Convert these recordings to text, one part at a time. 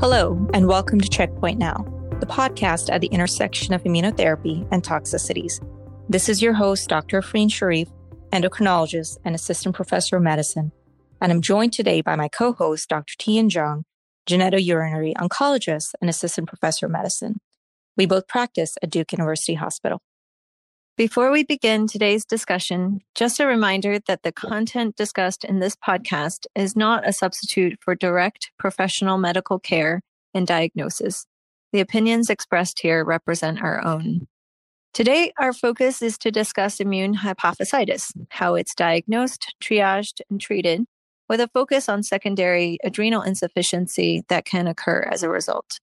Hello, and welcome to Checkpoint Now, the podcast at the intersection of immunotherapy and toxicities. This is your host, Dr. Afreen Sharif, endocrinologist and assistant professor of medicine, and I'm joined today by my co host, Dr. Tian Zhang, genitourinary oncologist and assistant professor of medicine. We both practice at Duke University Hospital. Before we begin today's discussion, just a reminder that the content discussed in this podcast is not a substitute for direct professional medical care and diagnosis. The opinions expressed here represent our own. Today, our focus is to discuss immune hypophysitis, how it's diagnosed, triaged, and treated, with a focus on secondary adrenal insufficiency that can occur as a result.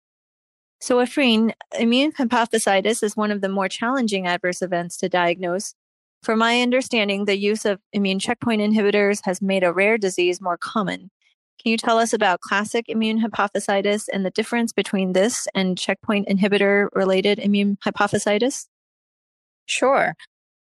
So, Afreen, immune hypophysitis is one of the more challenging adverse events to diagnose. From my understanding, the use of immune checkpoint inhibitors has made a rare disease more common. Can you tell us about classic immune hypophysitis and the difference between this and checkpoint inhibitor related immune hypophysitis? Sure.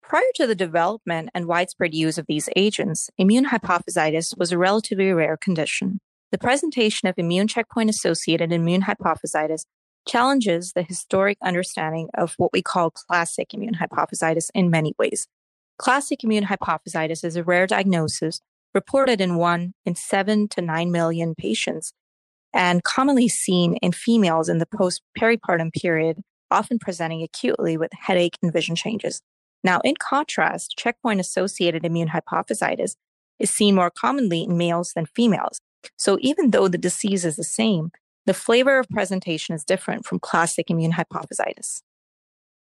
Prior to the development and widespread use of these agents, immune hypophysitis was a relatively rare condition. The presentation of immune checkpoint associated immune hypophysitis challenges the historic understanding of what we call classic immune hypophysitis in many ways. Classic immune hypophysitis is a rare diagnosis reported in one in seven to nine million patients and commonly seen in females in the post peripartum period, often presenting acutely with headache and vision changes. Now, in contrast, checkpoint associated immune hypophysitis is seen more commonly in males than females. So even though the disease is the same, the flavor of presentation is different from classic immune hypophysitis.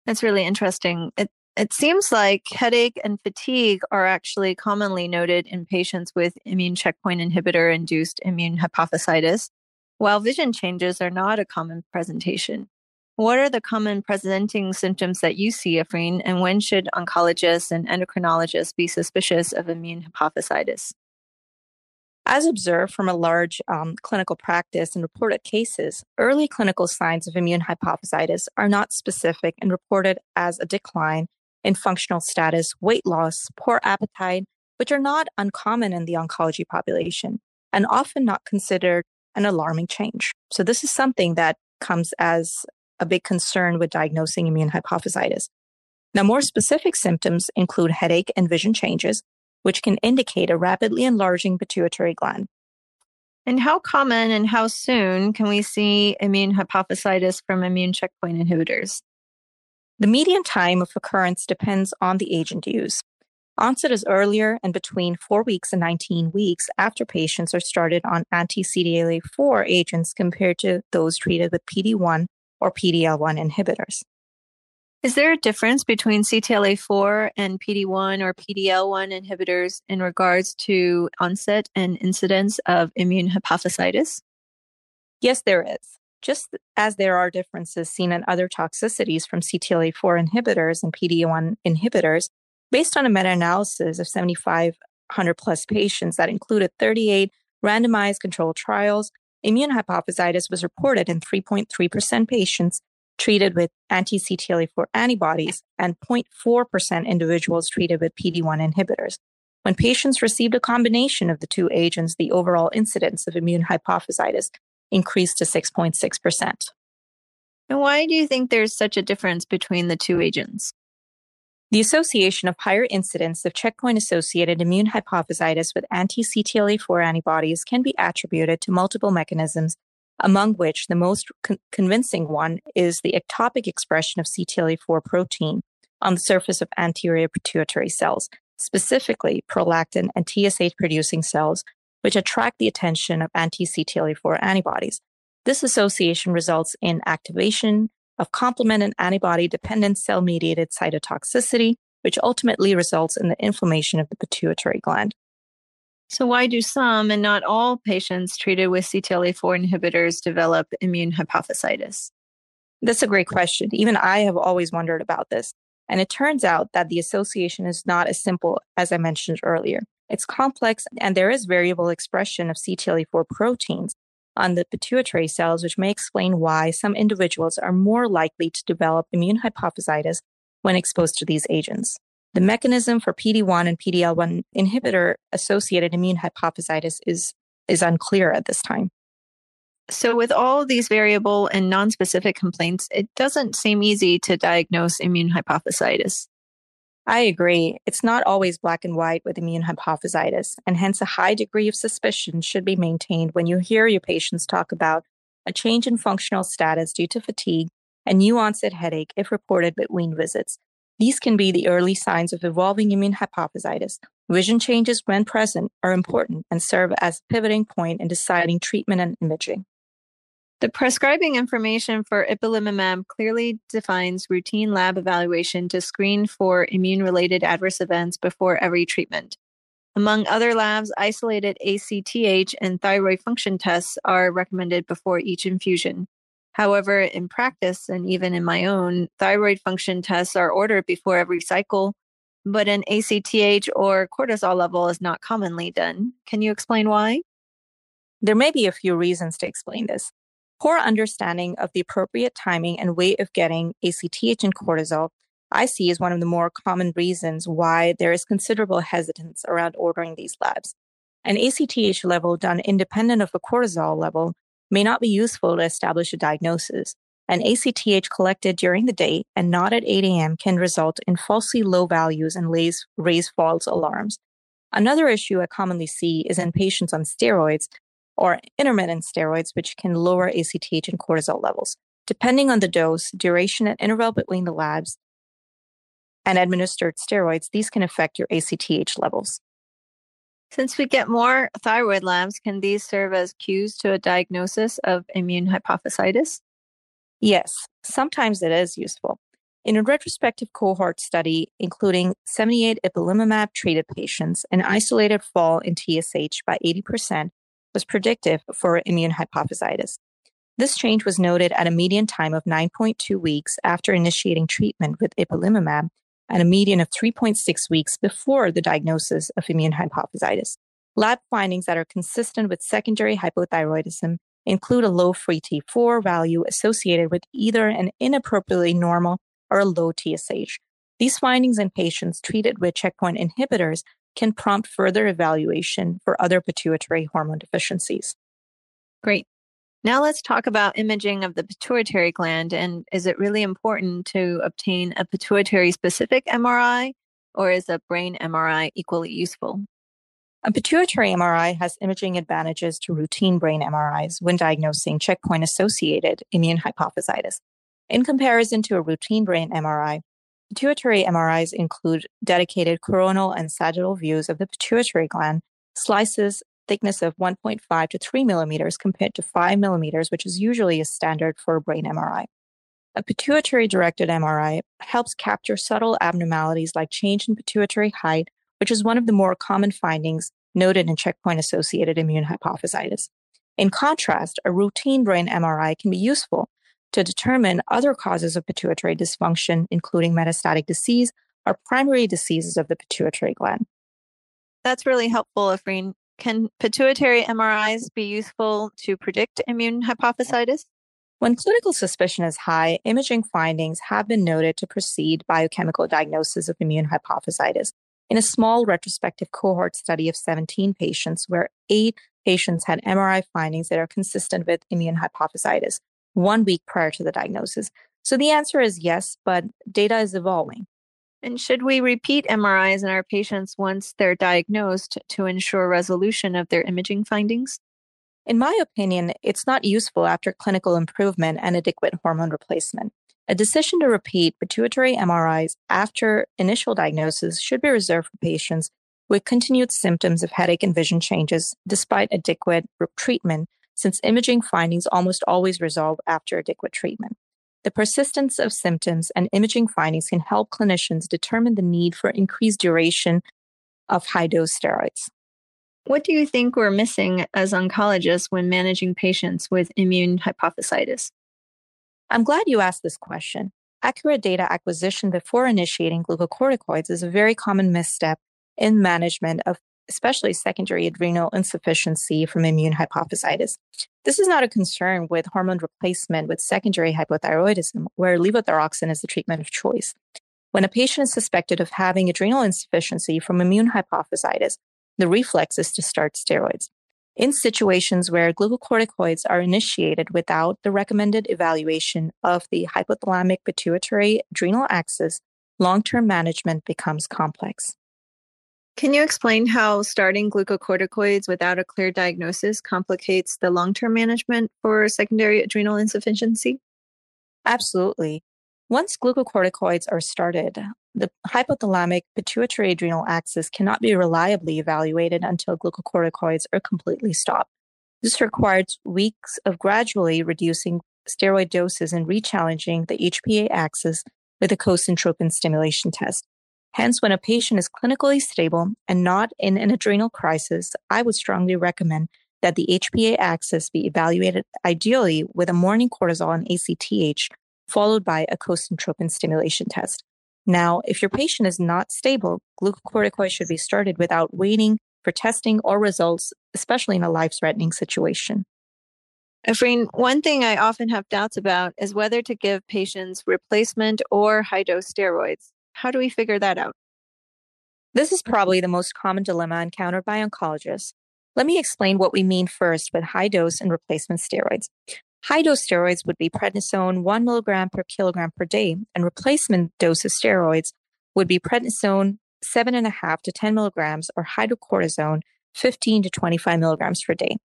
That's really interesting. It it seems like headache and fatigue are actually commonly noted in patients with immune checkpoint inhibitor induced immune hypophysitis, while vision changes are not a common presentation. What are the common presenting symptoms that you see, Afreen, and when should oncologists and endocrinologists be suspicious of immune hypophysitis? As observed from a large um, clinical practice and reported cases, early clinical signs of immune hypophysitis are not specific and reported as a decline in functional status, weight loss, poor appetite, which are not uncommon in the oncology population and often not considered an alarming change. So, this is something that comes as a big concern with diagnosing immune hypophysitis. Now, more specific symptoms include headache and vision changes, which can indicate a rapidly enlarging pituitary gland. And how common and how soon can we see immune hypophysitis from immune checkpoint inhibitors? The median time of occurrence depends on the agent used. Onset is earlier and between 4 weeks and 19 weeks after patients are started on anti CTLA4 agents compared to those treated with PD 1 or PD-L1 inhibitors. Is there a difference between CTLA4 and PD1 or PD-L1 inhibitors in regards to onset and incidence of immune hypophysitis? Yes, there is. Just as there are differences seen in other toxicities from CTLA4 inhibitors and PD1 inhibitors, based on a meta analysis of 7,500 plus patients that included 38 randomized controlled trials, immune hypophysitis was reported in 3.3% patients treated with anti CTLA4 antibodies and 0.4% individuals treated with PD1 inhibitors. When patients received a combination of the two agents, the overall incidence of immune hypophysitis increased to 6.6%. And why do you think there's such a difference between the two agents? The association of higher incidence of checkpoint associated immune hypophysitis with anti CTLA4 antibodies can be attributed to multiple mechanisms among which the most con- convincing one is the ectopic expression of CTLA4 protein on the surface of anterior pituitary cells, specifically prolactin and TSH producing cells, which attract the attention of anti CTLA4 antibodies. This association results in activation of complement and antibody dependent cell mediated cytotoxicity, which ultimately results in the inflammation of the pituitary gland. So, why do some and not all patients treated with CTLA4 inhibitors develop immune hypophysitis? That's a great question. Even I have always wondered about this. And it turns out that the association is not as simple as I mentioned earlier. It's complex, and there is variable expression of CTLA4 proteins on the pituitary cells, which may explain why some individuals are more likely to develop immune hypophysitis when exposed to these agents. The mechanism for PD1 and PD-L1 inhibitor associated immune hypophysitis is, is unclear at this time. So, with all these variable and non-specific complaints, it doesn't seem easy to diagnose immune hypophysitis. I agree. It's not always black and white with immune hypophysitis, and hence a high degree of suspicion should be maintained when you hear your patients talk about a change in functional status due to fatigue and new onset headache if reported between visits. These can be the early signs of evolving immune hypophysitis. Vision changes, when present, are important and serve as a pivoting point in deciding treatment and imaging. The prescribing information for ipilimumab clearly defines routine lab evaluation to screen for immune related adverse events before every treatment. Among other labs, isolated ACTH and thyroid function tests are recommended before each infusion. However, in practice and even in my own, thyroid function tests are ordered before every cycle, but an ACTH or cortisol level is not commonly done. Can you explain why? There may be a few reasons to explain this. Poor understanding of the appropriate timing and way of getting ACTH and cortisol, I see as one of the more common reasons why there is considerable hesitance around ordering these labs. An ACTH level done independent of a cortisol level may not be useful to establish a diagnosis. An ACTH collected during the day and not at 8 a.m. can result in falsely low values and raise, raise false alarms. Another issue I commonly see is in patients on steroids or intermittent steroids, which can lower ACTH and cortisol levels. Depending on the dose, duration, and interval between the labs and administered steroids, these can affect your ACTH levels. Since we get more thyroid labs, can these serve as cues to a diagnosis of immune hypophysitis? Yes, sometimes it is useful. In a retrospective cohort study, including 78 ipilimumab treated patients, an isolated fall in TSH by 80% was predictive for immune hypophysitis. This change was noted at a median time of 9.2 weeks after initiating treatment with ipilimumab and a median of 3.6 weeks before the diagnosis of immune hypophysitis. Lab findings that are consistent with secondary hypothyroidism include a low free T4 value associated with either an inappropriately normal or a low TSH. These findings in patients treated with checkpoint inhibitors can prompt further evaluation for other pituitary hormone deficiencies. Great. Now let's talk about imaging of the pituitary gland. And is it really important to obtain a pituitary specific MRI or is a brain MRI equally useful? A pituitary MRI has imaging advantages to routine brain MRIs when diagnosing checkpoint associated immune hypophysitis. In comparison to a routine brain MRI, Pituitary MRIs include dedicated coronal and sagittal views of the pituitary gland, slices thickness of 1.5 to 3 millimeters compared to 5 millimeters, which is usually a standard for a brain MRI. A pituitary directed MRI helps capture subtle abnormalities like change in pituitary height, which is one of the more common findings noted in checkpoint associated immune hypophysitis. In contrast, a routine brain MRI can be useful to determine other causes of pituitary dysfunction, including metastatic disease or primary diseases of the pituitary gland. That's really helpful, Afreen. Can pituitary MRIs be useful to predict immune hypophysitis? When clinical suspicion is high, imaging findings have been noted to precede biochemical diagnosis of immune hypophysitis. In a small retrospective cohort study of 17 patients, where eight patients had MRI findings that are consistent with immune hypophysitis, one week prior to the diagnosis? So the answer is yes, but data is evolving. And should we repeat MRIs in our patients once they're diagnosed to ensure resolution of their imaging findings? In my opinion, it's not useful after clinical improvement and adequate hormone replacement. A decision to repeat pituitary MRIs after initial diagnosis should be reserved for patients with continued symptoms of headache and vision changes despite adequate treatment since imaging findings almost always resolve after adequate treatment. The persistence of symptoms and imaging findings can help clinicians determine the need for increased duration of high dose steroids. What do you think we're missing as oncologists when managing patients with immune hypophysitis? I'm glad you asked this question. Accurate data acquisition before initiating glucocorticoids is a very common misstep in management of especially secondary adrenal insufficiency from immune hypophysitis. This is not a concern with hormone replacement with secondary hypothyroidism, where levothyroxine is the treatment of choice. When a patient is suspected of having adrenal insufficiency from immune hypophysitis, the reflex is to start steroids. In situations where glucocorticoids are initiated without the recommended evaluation of the hypothalamic pituitary adrenal axis, long term management becomes complex. Can you explain how starting glucocorticoids without a clear diagnosis complicates the long term management for secondary adrenal insufficiency? Absolutely. Once glucocorticoids are started, the hypothalamic pituitary adrenal axis cannot be reliably evaluated until glucocorticoids are completely stopped. This requires weeks of gradually reducing steroid doses and rechallenging the HPA axis with a cosyntropin stimulation test. Hence, when a patient is clinically stable and not in an adrenal crisis, I would strongly recommend that the HPA axis be evaluated ideally with a morning cortisol and ACTH, followed by a cosyntropin stimulation test. Now, if your patient is not stable, glucocorticoids should be started without waiting for testing or results, especially in a life threatening situation. Afreen, one thing I often have doubts about is whether to give patients replacement or high dose steroids. How do we figure that out? This is mm-hmm. probably the most common dilemma encountered by oncologists. Let me explain what we mean first with high dose and replacement steroids. High dose steroids would be prednisone 1 milligram per kilogram per day, and replacement dose of steroids would be prednisone 7.5 to 10 milligrams or hydrocortisone 15 to 25 milligrams per day.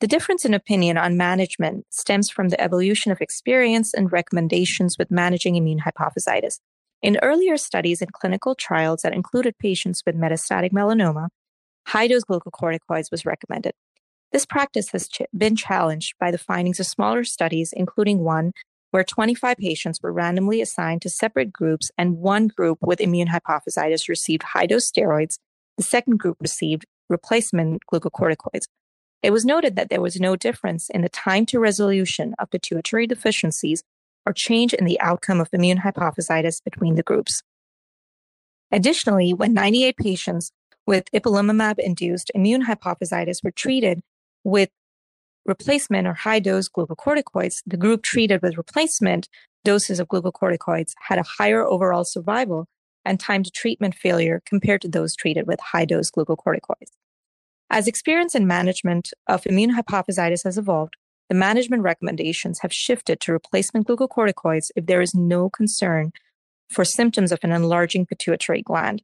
The difference in opinion on management stems from the evolution of experience and recommendations with managing immune hypophysitis. In earlier studies and clinical trials that included patients with metastatic melanoma, high dose glucocorticoids was recommended. This practice has ch- been challenged by the findings of smaller studies, including one where 25 patients were randomly assigned to separate groups, and one group with immune hypophysitis received high dose steroids. The second group received replacement glucocorticoids. It was noted that there was no difference in the time to resolution of pituitary deficiencies or change in the outcome of immune hypophysitis between the groups. Additionally, when 98 patients with ipilimumab induced immune hypophysitis were treated with replacement or high dose glucocorticoids, the group treated with replacement doses of glucocorticoids had a higher overall survival and time to treatment failure compared to those treated with high dose glucocorticoids. As experience in management of immune hypophysitis has evolved, the management recommendations have shifted to replacement glucocorticoids if there is no concern for symptoms of an enlarging pituitary gland.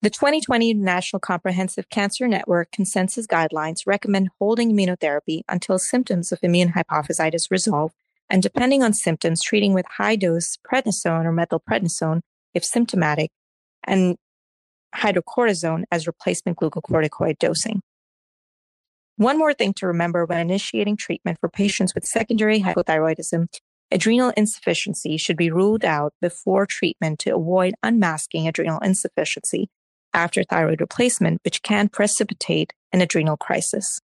The 2020 National Comprehensive Cancer Network consensus guidelines recommend holding immunotherapy until symptoms of immune hypophysitis resolve, and depending on symptoms, treating with high dose prednisone or methylprednisone if symptomatic, and hydrocortisone as replacement glucocorticoid dosing. One more thing to remember when initiating treatment for patients with secondary hypothyroidism adrenal insufficiency should be ruled out before treatment to avoid unmasking adrenal insufficiency after thyroid replacement, which can precipitate an adrenal crisis.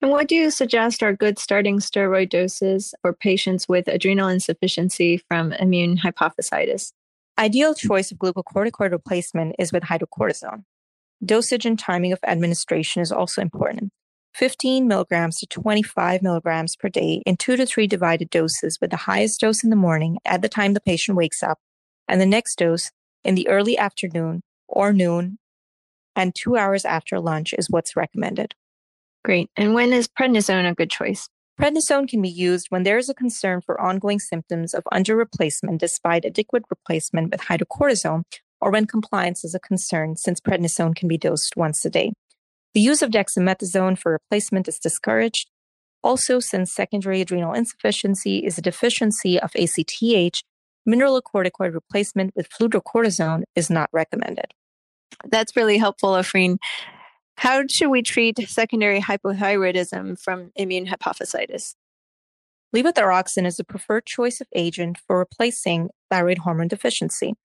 And what do you suggest are good starting steroid doses for patients with adrenal insufficiency from immune hypophysitis? Ideal choice of glucocorticoid replacement is with hydrocortisone. Dosage and timing of administration is also important. 15 milligrams to 25 milligrams per day in two to three divided doses, with the highest dose in the morning at the time the patient wakes up, and the next dose in the early afternoon or noon and two hours after lunch is what's recommended. Great. And when is prednisone a good choice? Prednisone can be used when there is a concern for ongoing symptoms of under replacement despite adequate replacement with hydrocortisone or when compliance is a concern since prednisone can be dosed once a day. The use of dexamethasone for replacement is discouraged. Also, since secondary adrenal insufficiency is a deficiency of ACTH, mineralocorticoid replacement with fludrocortisone is not recommended. That's really helpful, Afreen. How should we treat secondary hypothyroidism from immune hypophysitis? Levothyroxine is the preferred choice of agent for replacing thyroid hormone deficiency.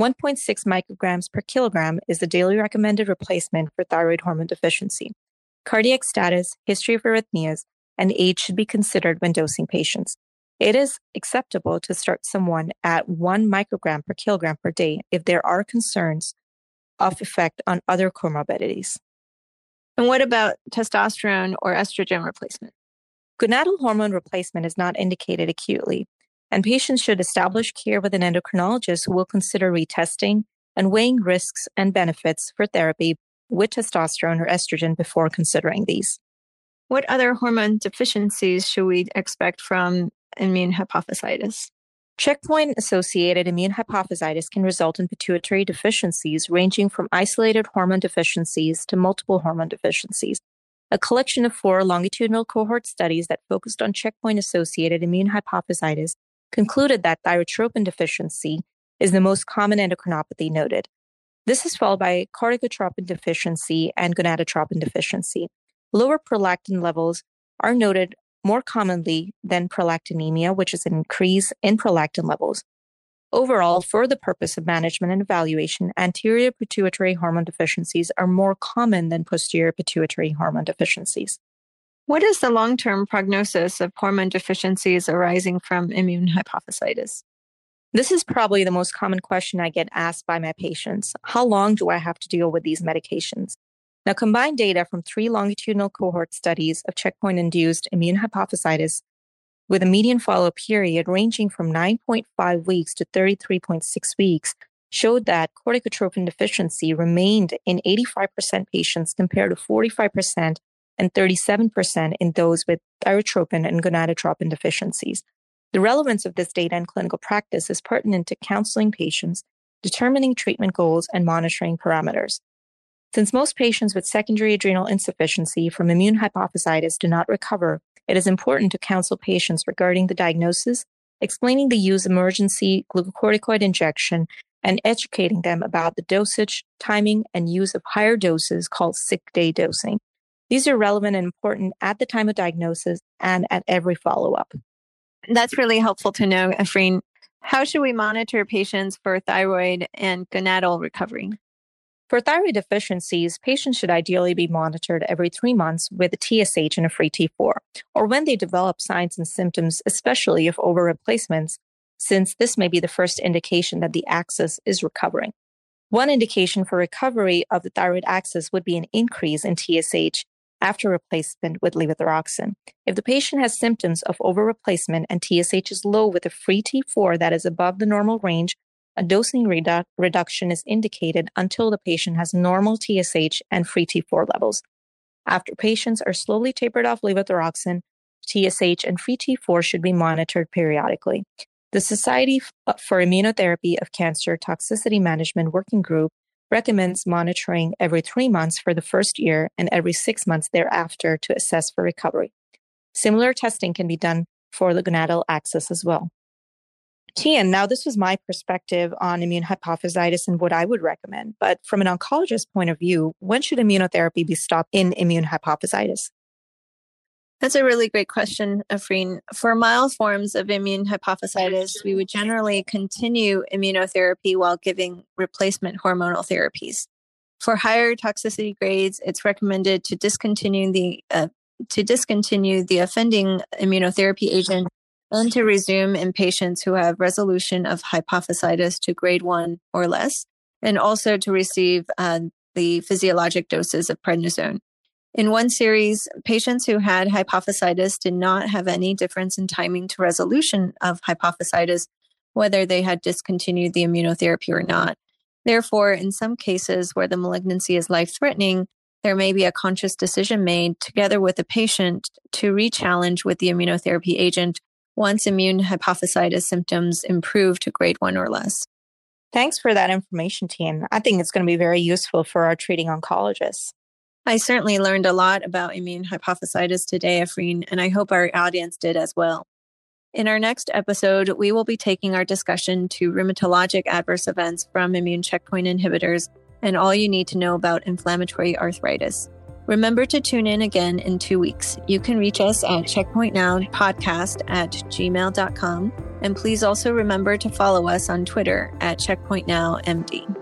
1.6 micrograms per kilogram is the daily recommended replacement for thyroid hormone deficiency. Cardiac status, history of arrhythmias, and age should be considered when dosing patients. It is acceptable to start someone at one microgram per kilogram per day if there are concerns of effect on other comorbidities. And what about testosterone or estrogen replacement? Gonadal hormone replacement is not indicated acutely, and patients should establish care with an endocrinologist who will consider retesting and weighing risks and benefits for therapy with testosterone or estrogen before considering these. What other hormone deficiencies should we expect from immune hypophysitis? Checkpoint associated immune hypophysitis can result in pituitary deficiencies ranging from isolated hormone deficiencies to multiple hormone deficiencies. A collection of four longitudinal cohort studies that focused on checkpoint associated immune hypophysitis concluded that thyrotropin deficiency is the most common endocrinopathy noted. This is followed by corticotropin deficiency and gonadotropin deficiency. Lower prolactin levels are noted more commonly than prolactinemia, which is an increase in prolactin levels. Overall, for the purpose of management and evaluation, anterior pituitary hormone deficiencies are more common than posterior pituitary hormone deficiencies. What is the long term prognosis of hormone deficiencies arising from immune hypophysitis? This is probably the most common question I get asked by my patients. How long do I have to deal with these medications? Now, combined data from three longitudinal cohort studies of checkpoint induced immune hypophysitis with a median follow up period ranging from 9.5 weeks to 33.6 weeks showed that corticotropin deficiency remained in 85% patients compared to 45% and 37% in those with thyrotropin and gonadotropin deficiencies. The relevance of this data in clinical practice is pertinent to counseling patients, determining treatment goals, and monitoring parameters. Since most patients with secondary adrenal insufficiency from immune hypophysitis do not recover, it is important to counsel patients regarding the diagnosis, explaining the use of emergency glucocorticoid injection, and educating them about the dosage, timing, and use of higher doses called sick day dosing. These are relevant and important at the time of diagnosis and at every follow up. That's really helpful to know, Afreen. How should we monitor patients for thyroid and gonadal recovery? For thyroid deficiencies, patients should ideally be monitored every three months with a TSH and a free T4, or when they develop signs and symptoms, especially if over replacements, since this may be the first indication that the axis is recovering. One indication for recovery of the thyroid axis would be an increase in TSH after replacement with levothyroxine. If the patient has symptoms of overreplacement and TSH is low with a free T4 that is above the normal range, a dosing redu- reduction is indicated until the patient has normal TSH and free T4 levels. After patients are slowly tapered off levothyroxine, TSH and free T4 should be monitored periodically. The Society uh, for Immunotherapy of Cancer Toxicity Management Working Group recommends monitoring every three months for the first year and every six months thereafter to assess for recovery. Similar testing can be done for the gonadal axis as well. Tian, now this was my perspective on immune hypophysitis and what I would recommend. But from an oncologist point of view, when should immunotherapy be stopped in immune hypophysitis? That's a really great question, Afreen. For mild forms of immune hypophysitis, we would generally continue immunotherapy while giving replacement hormonal therapies. For higher toxicity grades, it's recommended to discontinue the uh, to discontinue the offending immunotherapy agent and to resume in patients who have resolution of hypophysitis to grade one or less, and also to receive uh, the physiologic doses of prednisone. In one series, patients who had hypophysitis did not have any difference in timing to resolution of hypophysitis, whether they had discontinued the immunotherapy or not. Therefore, in some cases where the malignancy is life threatening, there may be a conscious decision made together with the patient to re-challenge with the immunotherapy agent once immune hypophysitis symptoms improve to grade one or less. Thanks for that information, Tian. I think it's going to be very useful for our treating oncologists. I certainly learned a lot about immune hypophysitis today, Afreen, and I hope our audience did as well. In our next episode, we will be taking our discussion to rheumatologic adverse events from immune checkpoint inhibitors and all you need to know about inflammatory arthritis. Remember to tune in again in two weeks. You can reach us at checkpointnowpodcast at gmail.com. And please also remember to follow us on Twitter at checkpointnowmd.